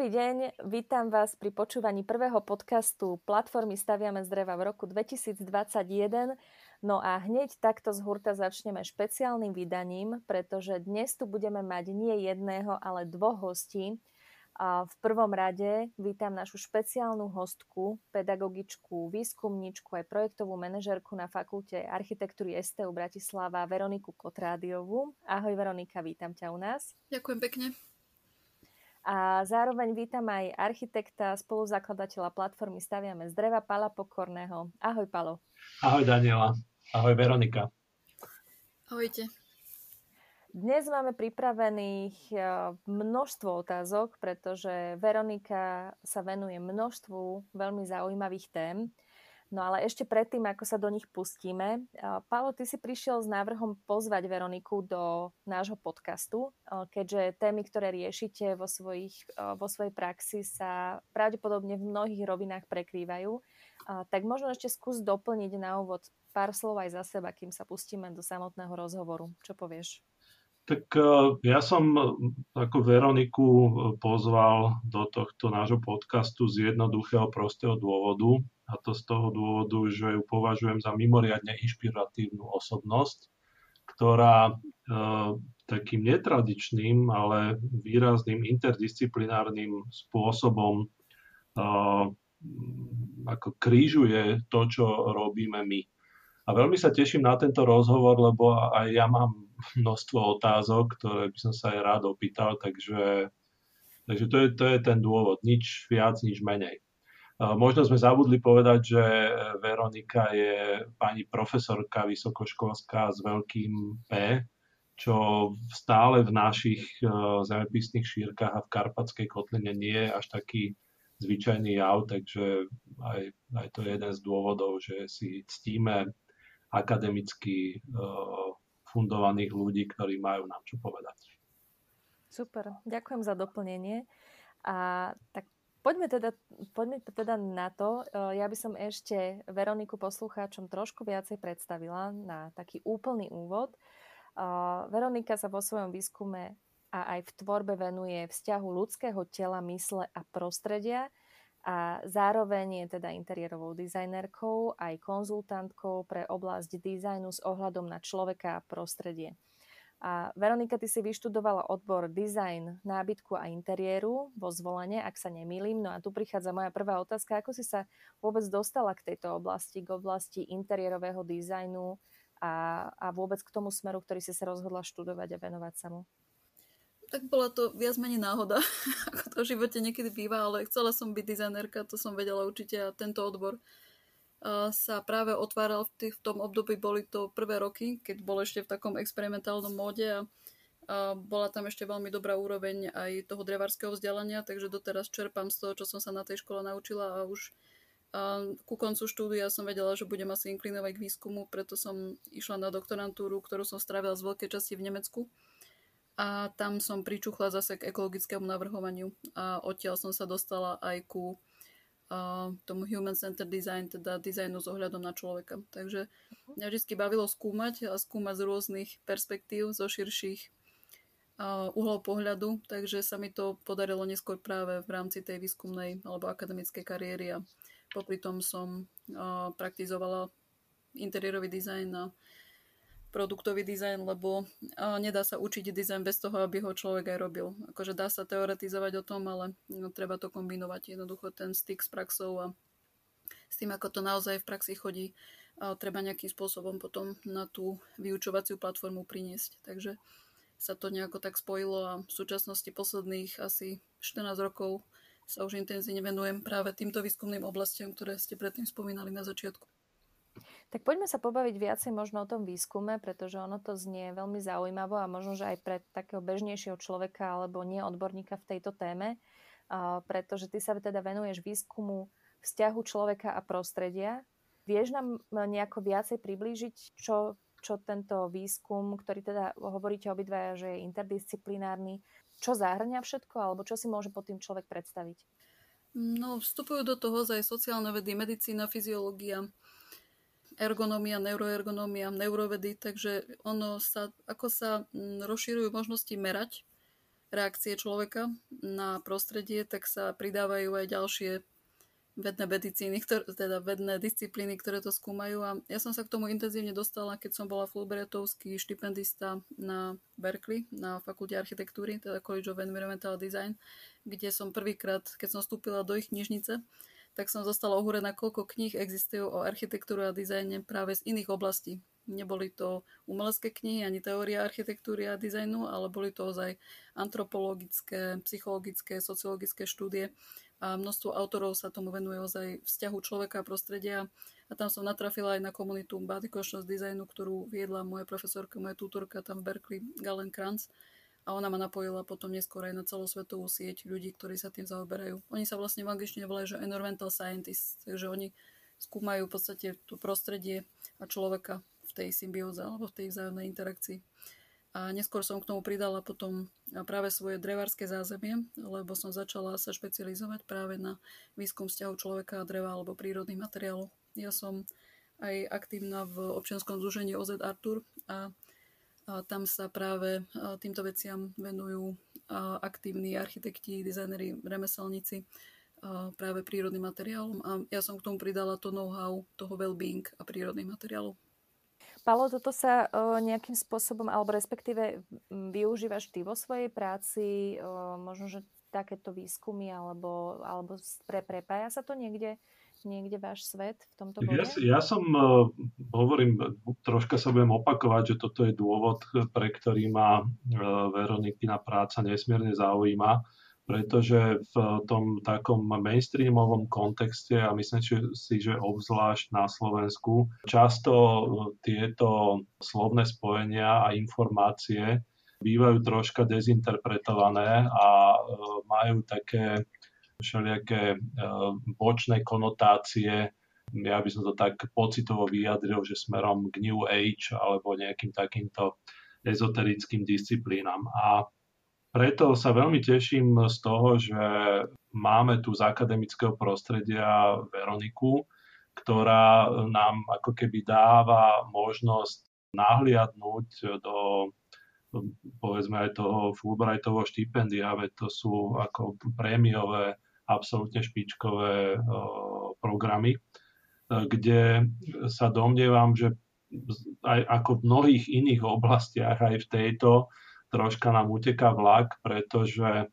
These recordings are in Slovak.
Dobrý deň, vítam vás pri počúvaní prvého podcastu Platformy Staviame z dreva v roku 2021. No a hneď takto z hurta začneme špeciálnym vydaním, pretože dnes tu budeme mať nie jedného, ale dvoch hostí. A v prvom rade vítam našu špeciálnu hostku, pedagogičku, výskumničku aj projektovú manažerku na Fakulte architektúry STU Bratislava Veroniku Kotrádiovú. Ahoj Veronika, vítam ťa u nás. Ďakujem pekne. A zároveň vítam aj architekta, spoluzakladateľa platformy Staviame z dreva, Pala Pokorného. Ahoj, Palo. Ahoj, Daniela. Ahoj, Veronika. Ahojte. Dnes máme pripravených e, množstvo otázok, pretože Veronika sa venuje množstvu veľmi zaujímavých tém. No ale ešte predtým, ako sa do nich pustíme, Paolo, ty si prišiel s návrhom pozvať Veroniku do nášho podcastu, keďže témy, ktoré riešite vo, svojich, vo svojej praxi sa pravdepodobne v mnohých rovinách prekrývajú. Tak možno ešte skús doplniť na úvod pár slov aj za seba, kým sa pustíme do samotného rozhovoru. Čo povieš? Tak ja som ako Veroniku pozval do tohto nášho podcastu z jednoduchého, prostého dôvodu a to z toho dôvodu, že ju považujem za mimoriadne inšpiratívnu osobnosť, ktorá e, takým netradičným, ale výrazným interdisciplinárnym spôsobom e, ako krížuje to, čo robíme my. A veľmi sa teším na tento rozhovor, lebo aj ja mám množstvo otázok, ktoré by som sa aj rád opýtal, takže, takže to, je, to je ten dôvod. Nič viac, nič menej. Možno sme zabudli povedať, že Veronika je pani profesorka vysokoškolská s veľkým P, čo stále v našich e, zemepisných šírkach a v Karpatskej kotline nie je až taký zvyčajný jav, takže aj, aj to je jeden z dôvodov, že si ctíme akademicky uh, fundovaných ľudí, ktorí majú nám čo povedať. Super, ďakujem za doplnenie. A tak Poďme teda, poďme teda na to. E, ja by som ešte Veroniku poslucháčom trošku viacej predstavila na taký úplný úvod. E, Veronika sa vo svojom výskume a aj v tvorbe venuje vzťahu ľudského tela, mysle a prostredia a zároveň je teda interiérovou dizajnerkou aj konzultantkou pre oblasť dizajnu s ohľadom na človeka a prostredie. A Veronika, ty si vyštudovala odbor design nábytku a interiéru vo zvolenie, ak sa nemýlim. No a tu prichádza moja prvá otázka. Ako si sa vôbec dostala k tejto oblasti, k oblasti interiérového dizajnu a, a vôbec k tomu smeru, ktorý si sa rozhodla študovať a venovať sa mu? Tak bola to viac menej náhoda, ako to v živote niekedy býva, ale chcela som byť dizajnerka, to som vedela určite a tento odbor sa práve otváral v, tých, v tom období, boli to prvé roky, keď bol ešte v takom experimentálnom móde a, a bola tam ešte veľmi dobrá úroveň aj toho drevárskeho vzdelania, takže doteraz čerpám z toho, čo som sa na tej škole naučila a už a ku koncu štúdia som vedela, že budem asi inklinovať k výskumu, preto som išla na doktorantúru, ktorú som strávila z veľkej časti v Nemecku. A tam som pričuchla zase k ekologickému navrhovaniu a odtiaľ som sa dostala aj ku tomu human centered design, teda dizajnu s ohľadom na človeka. Takže mňa vždy bavilo skúmať a skúmať z rôznych perspektív, zo širších uh, uhlov pohľadu, takže sa mi to podarilo neskôr práve v rámci tej výskumnej alebo akademickej kariéry a popri tom som praktizovala interiérový dizajn a produktový dizajn, lebo nedá sa učiť dizajn bez toho, aby ho človek aj robil. Akože dá sa teoretizovať o tom, ale no, treba to kombinovať. Jednoducho ten styk s praxou a s tým, ako to naozaj v praxi chodí, a treba nejakým spôsobom potom na tú vyučovaciu platformu priniesť. Takže sa to nejako tak spojilo a v súčasnosti posledných asi 14 rokov sa už intenzívne venujem práve týmto výskumným oblastiam, ktoré ste predtým spomínali na začiatku. Tak poďme sa pobaviť viacej možno o tom výskume, pretože ono to znie veľmi zaujímavo a možno, že aj pre takého bežnejšieho človeka alebo nie odborníka v tejto téme, pretože ty sa teda venuješ výskumu vzťahu človeka a prostredia. Vieš nám nejako viacej priblížiť, čo, čo tento výskum, ktorý teda hovoríte obidvaja, že je interdisciplinárny, čo zahrňa všetko, alebo čo si môže pod tým človek predstaviť? No, vstupujú do toho aj sociálne vedy, medicína, fyziológia, ergonómia, neuroergonómia, neurovedy, takže ono sa, ako sa mm, rozširujú možnosti merať reakcie človeka na prostredie, tak sa pridávajú aj ďalšie vedné medicíny, ktoré, teda vedné disciplíny, ktoré to skúmajú. A ja som sa k tomu intenzívne dostala, keď som bola Fulbrightovský štipendista na Berkeley, na fakulte architektúry, teda College of Environmental Design, kde som prvýkrát, keď som vstúpila do ich knižnice, tak som zostala ohúrená, koľko kníh existujú o architektúre a dizajne práve z iných oblastí. Neboli to umelecké knihy ani teória architektúry a dizajnu, ale boli to ozaj antropologické, psychologické, sociologické štúdie. A množstvo autorov sa tomu venuje ozaj vzťahu človeka a prostredia. A tam som natrafila aj na komunitu Body Conscious Designu, ktorú viedla moja profesorka, moja tutorka tam v Berkeley, Galen Kranz a ona ma napojila potom neskôr aj na celosvetovú sieť ľudí, ktorí sa tým zaoberajú. Oni sa vlastne v angličtine volajú, že environmental scientists, takže oni skúmajú v podstate to prostredie a človeka v tej symbióze alebo v tej vzájomnej interakcii. A neskôr som k tomu pridala potom práve svoje drevárske zázemie, lebo som začala sa špecializovať práve na výskum vzťahu človeka a dreva alebo prírodných materiálov. Ja som aj aktívna v občianskom združení OZ Artur a, tam sa práve týmto veciam venujú aktívni architekti, dizajneri, remeselníci práve prírodným materiálom a ja som k tomu pridala to know-how toho well-being a prírodných materiálov. Palo, toto sa o, nejakým spôsobom, alebo respektíve využívaš ty vo svojej práci, o, možno, že takéto výskumy, alebo, alebo pre, prepája sa to niekde, niekde váš svet v tomto bode? Ja, ja som, uh, hovorím, troška sa budem opakovať, že toto je dôvod, pre ktorý ma uh, Veronikina práca nesmierne zaujíma pretože v tom takom mainstreamovom kontexte a myslím si, že obzvlášť na Slovensku často tieto slovné spojenia a informácie bývajú troška dezinterpretované a e, majú také všelijaké e, bočné konotácie, ja by som to tak pocitovo vyjadril, že smerom k New Age alebo nejakým takýmto ezoterickým disciplínam. A preto sa veľmi teším z toho, že máme tu z akademického prostredia Veroniku, ktorá nám ako keby dáva možnosť nahliadnúť do povedzme aj toho Fulbrightovho štipendia, veď to sú ako prémiové, absolútne špičkové programy, kde sa domnievam, že aj ako v mnohých iných oblastiach, aj v tejto, troška nám uteká vlak, pretože e,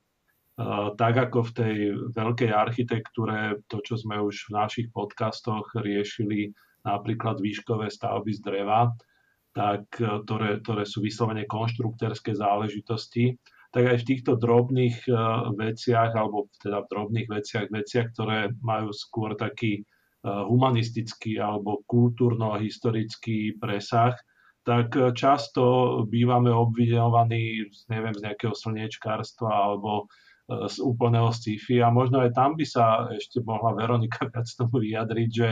tak ako v tej veľkej architektúre, to, čo sme už v našich podcastoch riešili, napríklad výškové stavby z dreva, tak, e, ktoré, ktoré sú vyslovene konštruktérske záležitosti, tak aj v týchto drobných e, veciach, alebo teda v drobných veciach, veciach, ktoré majú skôr taký humanistický alebo kultúrno-historický presah, tak e, často bývame obviňovaní neviem, z nejakého slniečkárstva alebo z úplného sci-fi. A možno aj tam by sa ešte mohla Veronika viac tomu vyjadriť, že,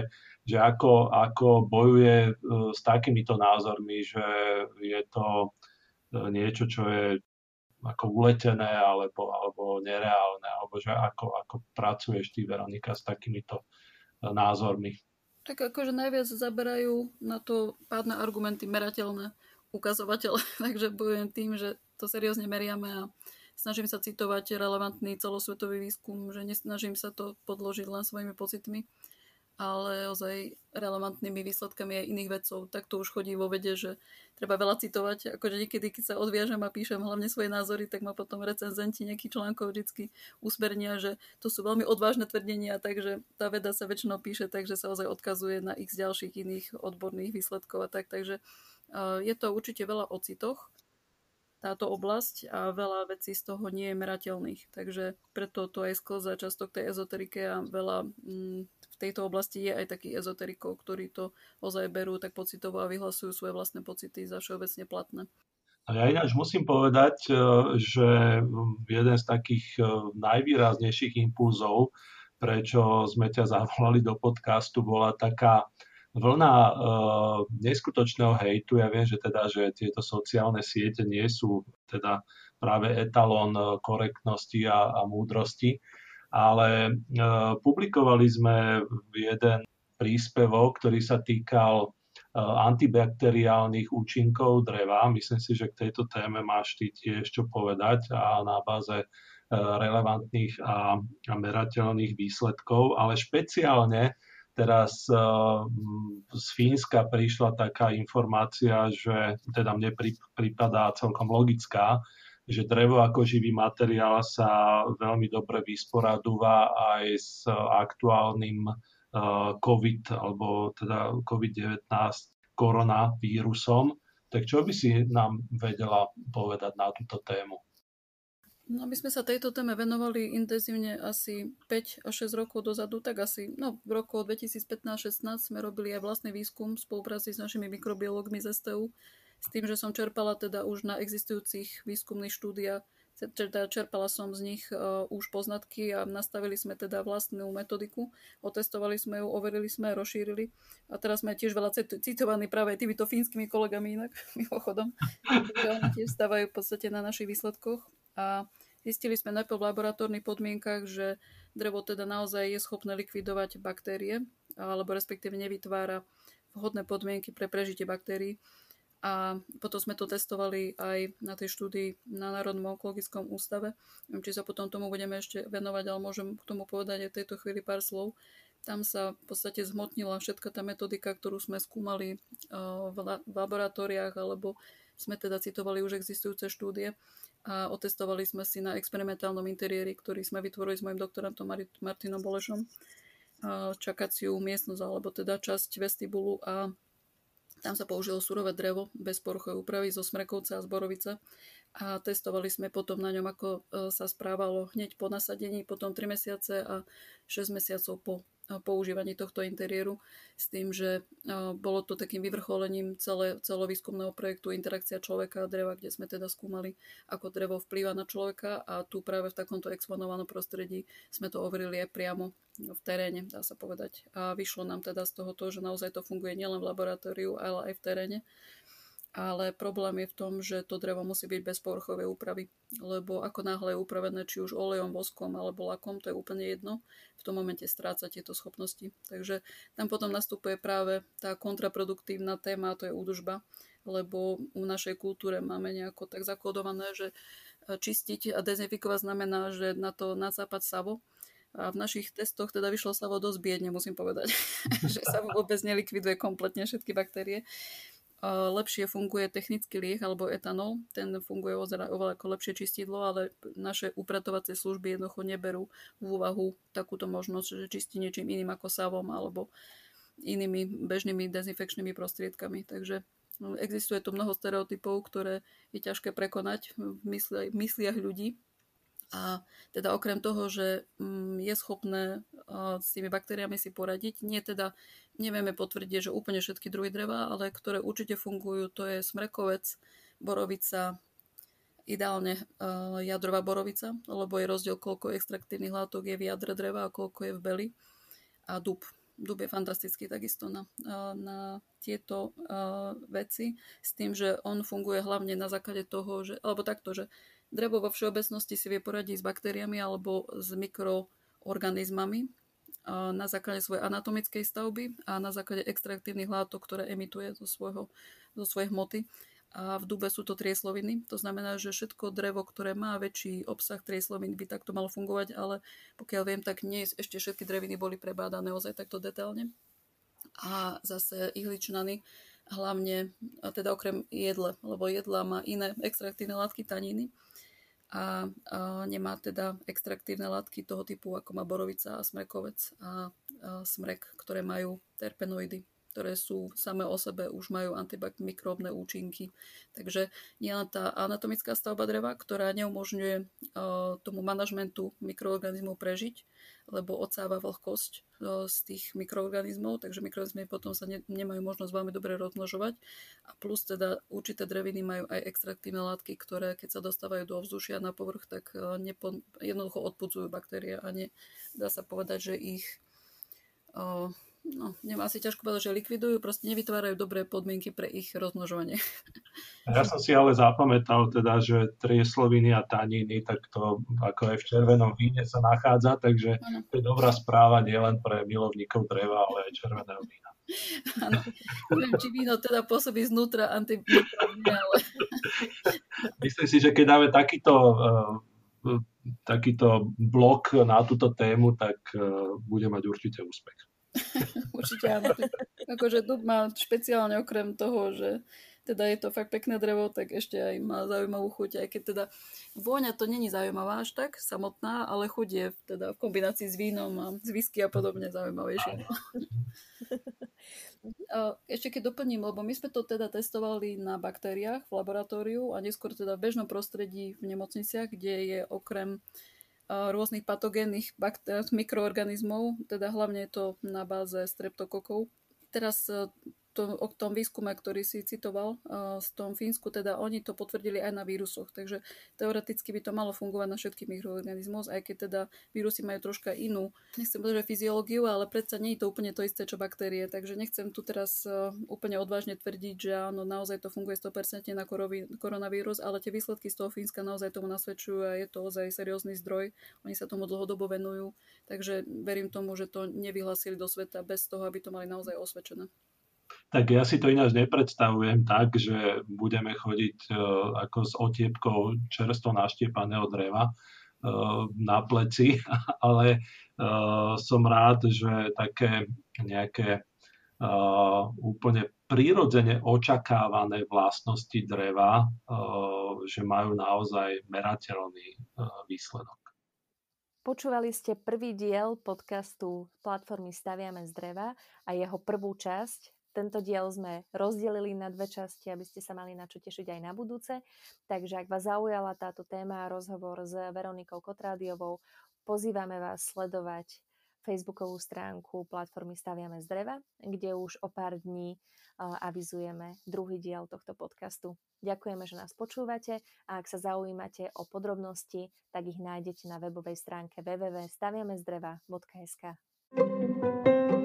že ako, ako bojuje s takýmito názormi, že je to niečo, čo je ako uletené alebo, alebo nereálne, alebo že ako, ako pracuješ ty, Veronika, s takýmito názormi. Tak akože najviac zaberajú na to pádne argumenty merateľné ukazovatele, takže bojujem tým, že to seriózne meriame a snažím sa citovať relevantný celosvetový výskum, že nesnažím sa to podložiť len svojimi pocitmi ale ozaj relevantnými výsledkami aj iných vedcov. Tak to už chodí vo vede, že treba veľa citovať. Akože niekedy, keď sa odviažem a píšem hlavne svoje názory, tak ma potom recenzenti nejakých článkov vždy usmernia, že to sú veľmi odvážne tvrdenia, takže tá veda sa väčšinou píše takže sa ozaj odkazuje na x ďalších iných odborných výsledkov a tak. Takže je to určite veľa o citoch, táto oblasť a veľa vecí z toho nie je merateľných. Takže preto to aj sklza často k tej ezoterike a veľa mm, v tejto oblasti je aj taký ezoterikov, ktorí to ozaj berú tak pocitovo a vyhlasujú svoje vlastné pocity za všeobecne platné. A ja ináč musím povedať, e, že jeden z takých e, najvýraznejších impulzov, prečo sme ťa zavolali do podcastu, bola taká vlna uh, neskutočného hejtu. Ja viem, že teda, že tieto sociálne siete nie sú teda práve etalón korektnosti a, a múdrosti, ale e, publikovali sme jeden príspevok, ktorý sa týkal antibakteriálnych účinkov dreva. Myslím si, že k tejto téme máš ty tiež čo povedať a na báze relevantných a, a merateľných výsledkov, ale špeciálne teraz z Fínska prišla taká informácia, že teda mne pripadá celkom logická, že drevo ako živý materiál sa veľmi dobre vysporadúva aj s aktuálnym eh, COVID alebo teda COVID-19 koronavírusom. Tak čo by si nám vedela povedať na túto tému? No, my sme sa tejto téme venovali intenzívne asi 5 až 6 rokov dozadu, tak asi no, v roku 2015-16 sme robili aj vlastný výskum v spolupráci s našimi mikrobiológmi z STU s tým, že som čerpala teda už na existujúcich výskumných štúdiách, teda čerpala som z nich uh, už poznatky a nastavili sme teda vlastnú metodiku, otestovali sme ju, overili sme, rozšírili. A teraz sme tiež veľa citovaní práve týmito fínskymi kolegami inak, mimochodom, oni tiež stávajú v podstate na našich výsledkoch. A zistili sme najprv v laboratórnych podmienkach, že drevo teda naozaj je schopné likvidovať baktérie, alebo respektíve nevytvára vhodné podmienky pre prežitie baktérií a potom sme to testovali aj na tej štúdii na Národnom onkologickom ústave. Neviem, či sa potom tomu budeme ešte venovať, ale môžem k tomu povedať aj v tejto chvíli pár slov. Tam sa v podstate zmotnila všetka tá metodika, ktorú sme skúmali v laboratóriách, alebo sme teda citovali už existujúce štúdie a otestovali sme si na experimentálnom interiéri, ktorý sme vytvorili s mojim doktorantom Martinom Bolešom čakaciu miestnosť alebo teda časť vestibulu a tam sa použilo surové drevo bez poruchovej úpravy zo Smrekovca a z Borovice. A testovali sme potom na ňom, ako e, sa správalo hneď po nasadení, potom 3 mesiace a 6 mesiacov po používaní tohto interiéru s tým, že bolo to takým vyvrcholením celé, celovýskumného projektu Interakcia človeka a dreva, kde sme teda skúmali, ako drevo vplýva na človeka a tu práve v takomto exponovanom prostredí sme to overili aj priamo v teréne, dá sa povedať. A vyšlo nám teda z toho to, že naozaj to funguje nielen v laboratóriu, ale aj v teréne ale problém je v tom, že to drevo musí byť bez povrchovej úpravy, lebo ako náhle je upravené či už olejom, voskom alebo lakom, to je úplne jedno, v tom momente stráca tieto schopnosti. Takže tam potom nastupuje práve tá kontraproduktívna téma, to je údržba, lebo v našej kultúre máme nejako tak zakodované, že čistiť a dezinfikovať znamená, že na to nacápať savo, a v našich testoch teda vyšlo savo dosť biedne, musím povedať, že sa vôbec nelikviduje kompletne všetky baktérie lepšie funguje technický lieh alebo etanol. Ten funguje oveľa ako lepšie čistidlo, ale naše upratovacie služby jednoducho neberú v úvahu takúto možnosť, že čistí niečím iným ako savom alebo inými bežnými dezinfekčnými prostriedkami. Takže no, existuje tu mnoho stereotypov, ktoré je ťažké prekonať v mysliach ľudí a teda okrem toho, že mm, je schopné s tými baktériami si poradiť, nie teda nevieme potvrdiť, že úplne všetky druhy dreva, ale ktoré určite fungujú, to je smrekovec, borovica, ideálne jadrová borovica, lebo je rozdiel, koľko extraktívnych látok je v jadre dreva a koľko je v beli. A dub. Dub je fantastický takisto na, na tieto veci, s tým, že on funguje hlavne na základe toho, že, alebo takto, že Drevo vo všeobecnosti si vie poradiť s baktériami alebo s mikroorganizmami na základe svojej anatomickej stavby a na základe extraktívnych látok, ktoré emituje zo, svojho, zo svojej hmoty. A v dube sú to triesloviny. To znamená, že všetko drevo, ktoré má väčší obsah trieslovín, by takto malo fungovať, ale pokiaľ viem, tak nie ešte všetky dreviny boli prebádané ozaj takto detailne. A zase ihličnany, hlavne, teda okrem jedle, lebo jedla má iné extraktívne látky, taniny, a, a nemá teda extraktívne látky toho typu, ako má borovica a smrekovec a, a smrek, ktoré majú terpenoidy ktoré sú samé o sebe, už majú antibakmikrobné účinky. Takže nielen tá anatomická stavba dreva, ktorá neumožňuje uh, tomu manažmentu mikroorganizmov prežiť, lebo odsáva vlhkosť uh, z tých mikroorganizmov, takže mikroorganizmy potom sa ne, nemajú možnosť veľmi dobre rozmnožovať. A plus teda určité dreviny majú aj extraktívne látky, ktoré keď sa dostávajú do ovzdušia na povrch, tak uh, nepo, jednoducho odpudzujú baktérie a ne, dá sa povedať, že ich uh, no, neviem, asi ťažko povedať, že likvidujú, proste nevytvárajú dobré podmienky pre ich rozmnožovanie. Ja som si ale zapamätal teda, že triesloviny a taniny, tak to ako aj v červenom víne sa nachádza, takže ano. to je dobrá správa nielen pre milovníkov dreva, ale aj červeného vína. Áno. Neviem, či víno teda pôsobí znútra antimikrobné, ale... Myslím si, že keď dáme takýto, uh, takýto blok na túto tému, tak uh, bude mať určite úspech. určite áno. Akože dub má špeciálne okrem toho, že teda je to fakt pekné drevo, tak ešte aj má zaujímavú chuť, aj keď teda vôňa to není zaujímavá až tak samotná, ale chuť je teda v kombinácii s vínom a z whisky a podobne zaujímavejšie. Ešte keď doplním, lebo my sme to teda testovali na baktériách v laboratóriu a neskôr teda v bežnom prostredí v nemocniciach, kde je okrem rôznych patogénnych bakter- mikroorganizmov, teda hlavne je to na báze streptokokov. Teraz o tom výskume, ktorý si citoval uh, z tom Fínsku, teda oni to potvrdili aj na vírusoch, takže teoreticky by to malo fungovať na všetkých mikroorganizmus, aj keď teda vírusy majú troška inú, nechcem povedať, že fyziológiu, ale predsa nie je to úplne to isté, čo baktérie, takže nechcem tu teraz uh, úplne odvážne tvrdiť, že áno, naozaj to funguje 100% na koronavírus, ale tie výsledky z toho Fínska naozaj tomu nasvedčujú a je to ozaj seriózny zdroj, oni sa tomu dlhodobo venujú, takže verím tomu, že to nevyhlasili do sveta bez toho, aby to mali naozaj osvedčené tak ja si to ináč nepredstavujem tak, že budeme chodiť uh, ako s otiepkou čerstvo naštiepaného dreva uh, na pleci, ale uh, som rád, že také nejaké úplne prírodzene očakávané vlastnosti dreva, že majú naozaj merateľný výsledok. Počúvali ste prvý diel podcastu platformy Staviame z dreva a jeho prvú časť tento diel sme rozdelili na dve časti, aby ste sa mali na čo tešiť aj na budúce. Takže ak vás zaujala táto téma a rozhovor s Veronikou Kotrádiovou, pozývame vás sledovať facebookovú stránku platformy Staviame z dreva, kde už o pár dní avizujeme druhý diel tohto podcastu. Ďakujeme, že nás počúvate a ak sa zaujímate o podrobnosti, tak ich nájdete na webovej stránke www.staviamezdreva.sk. thank you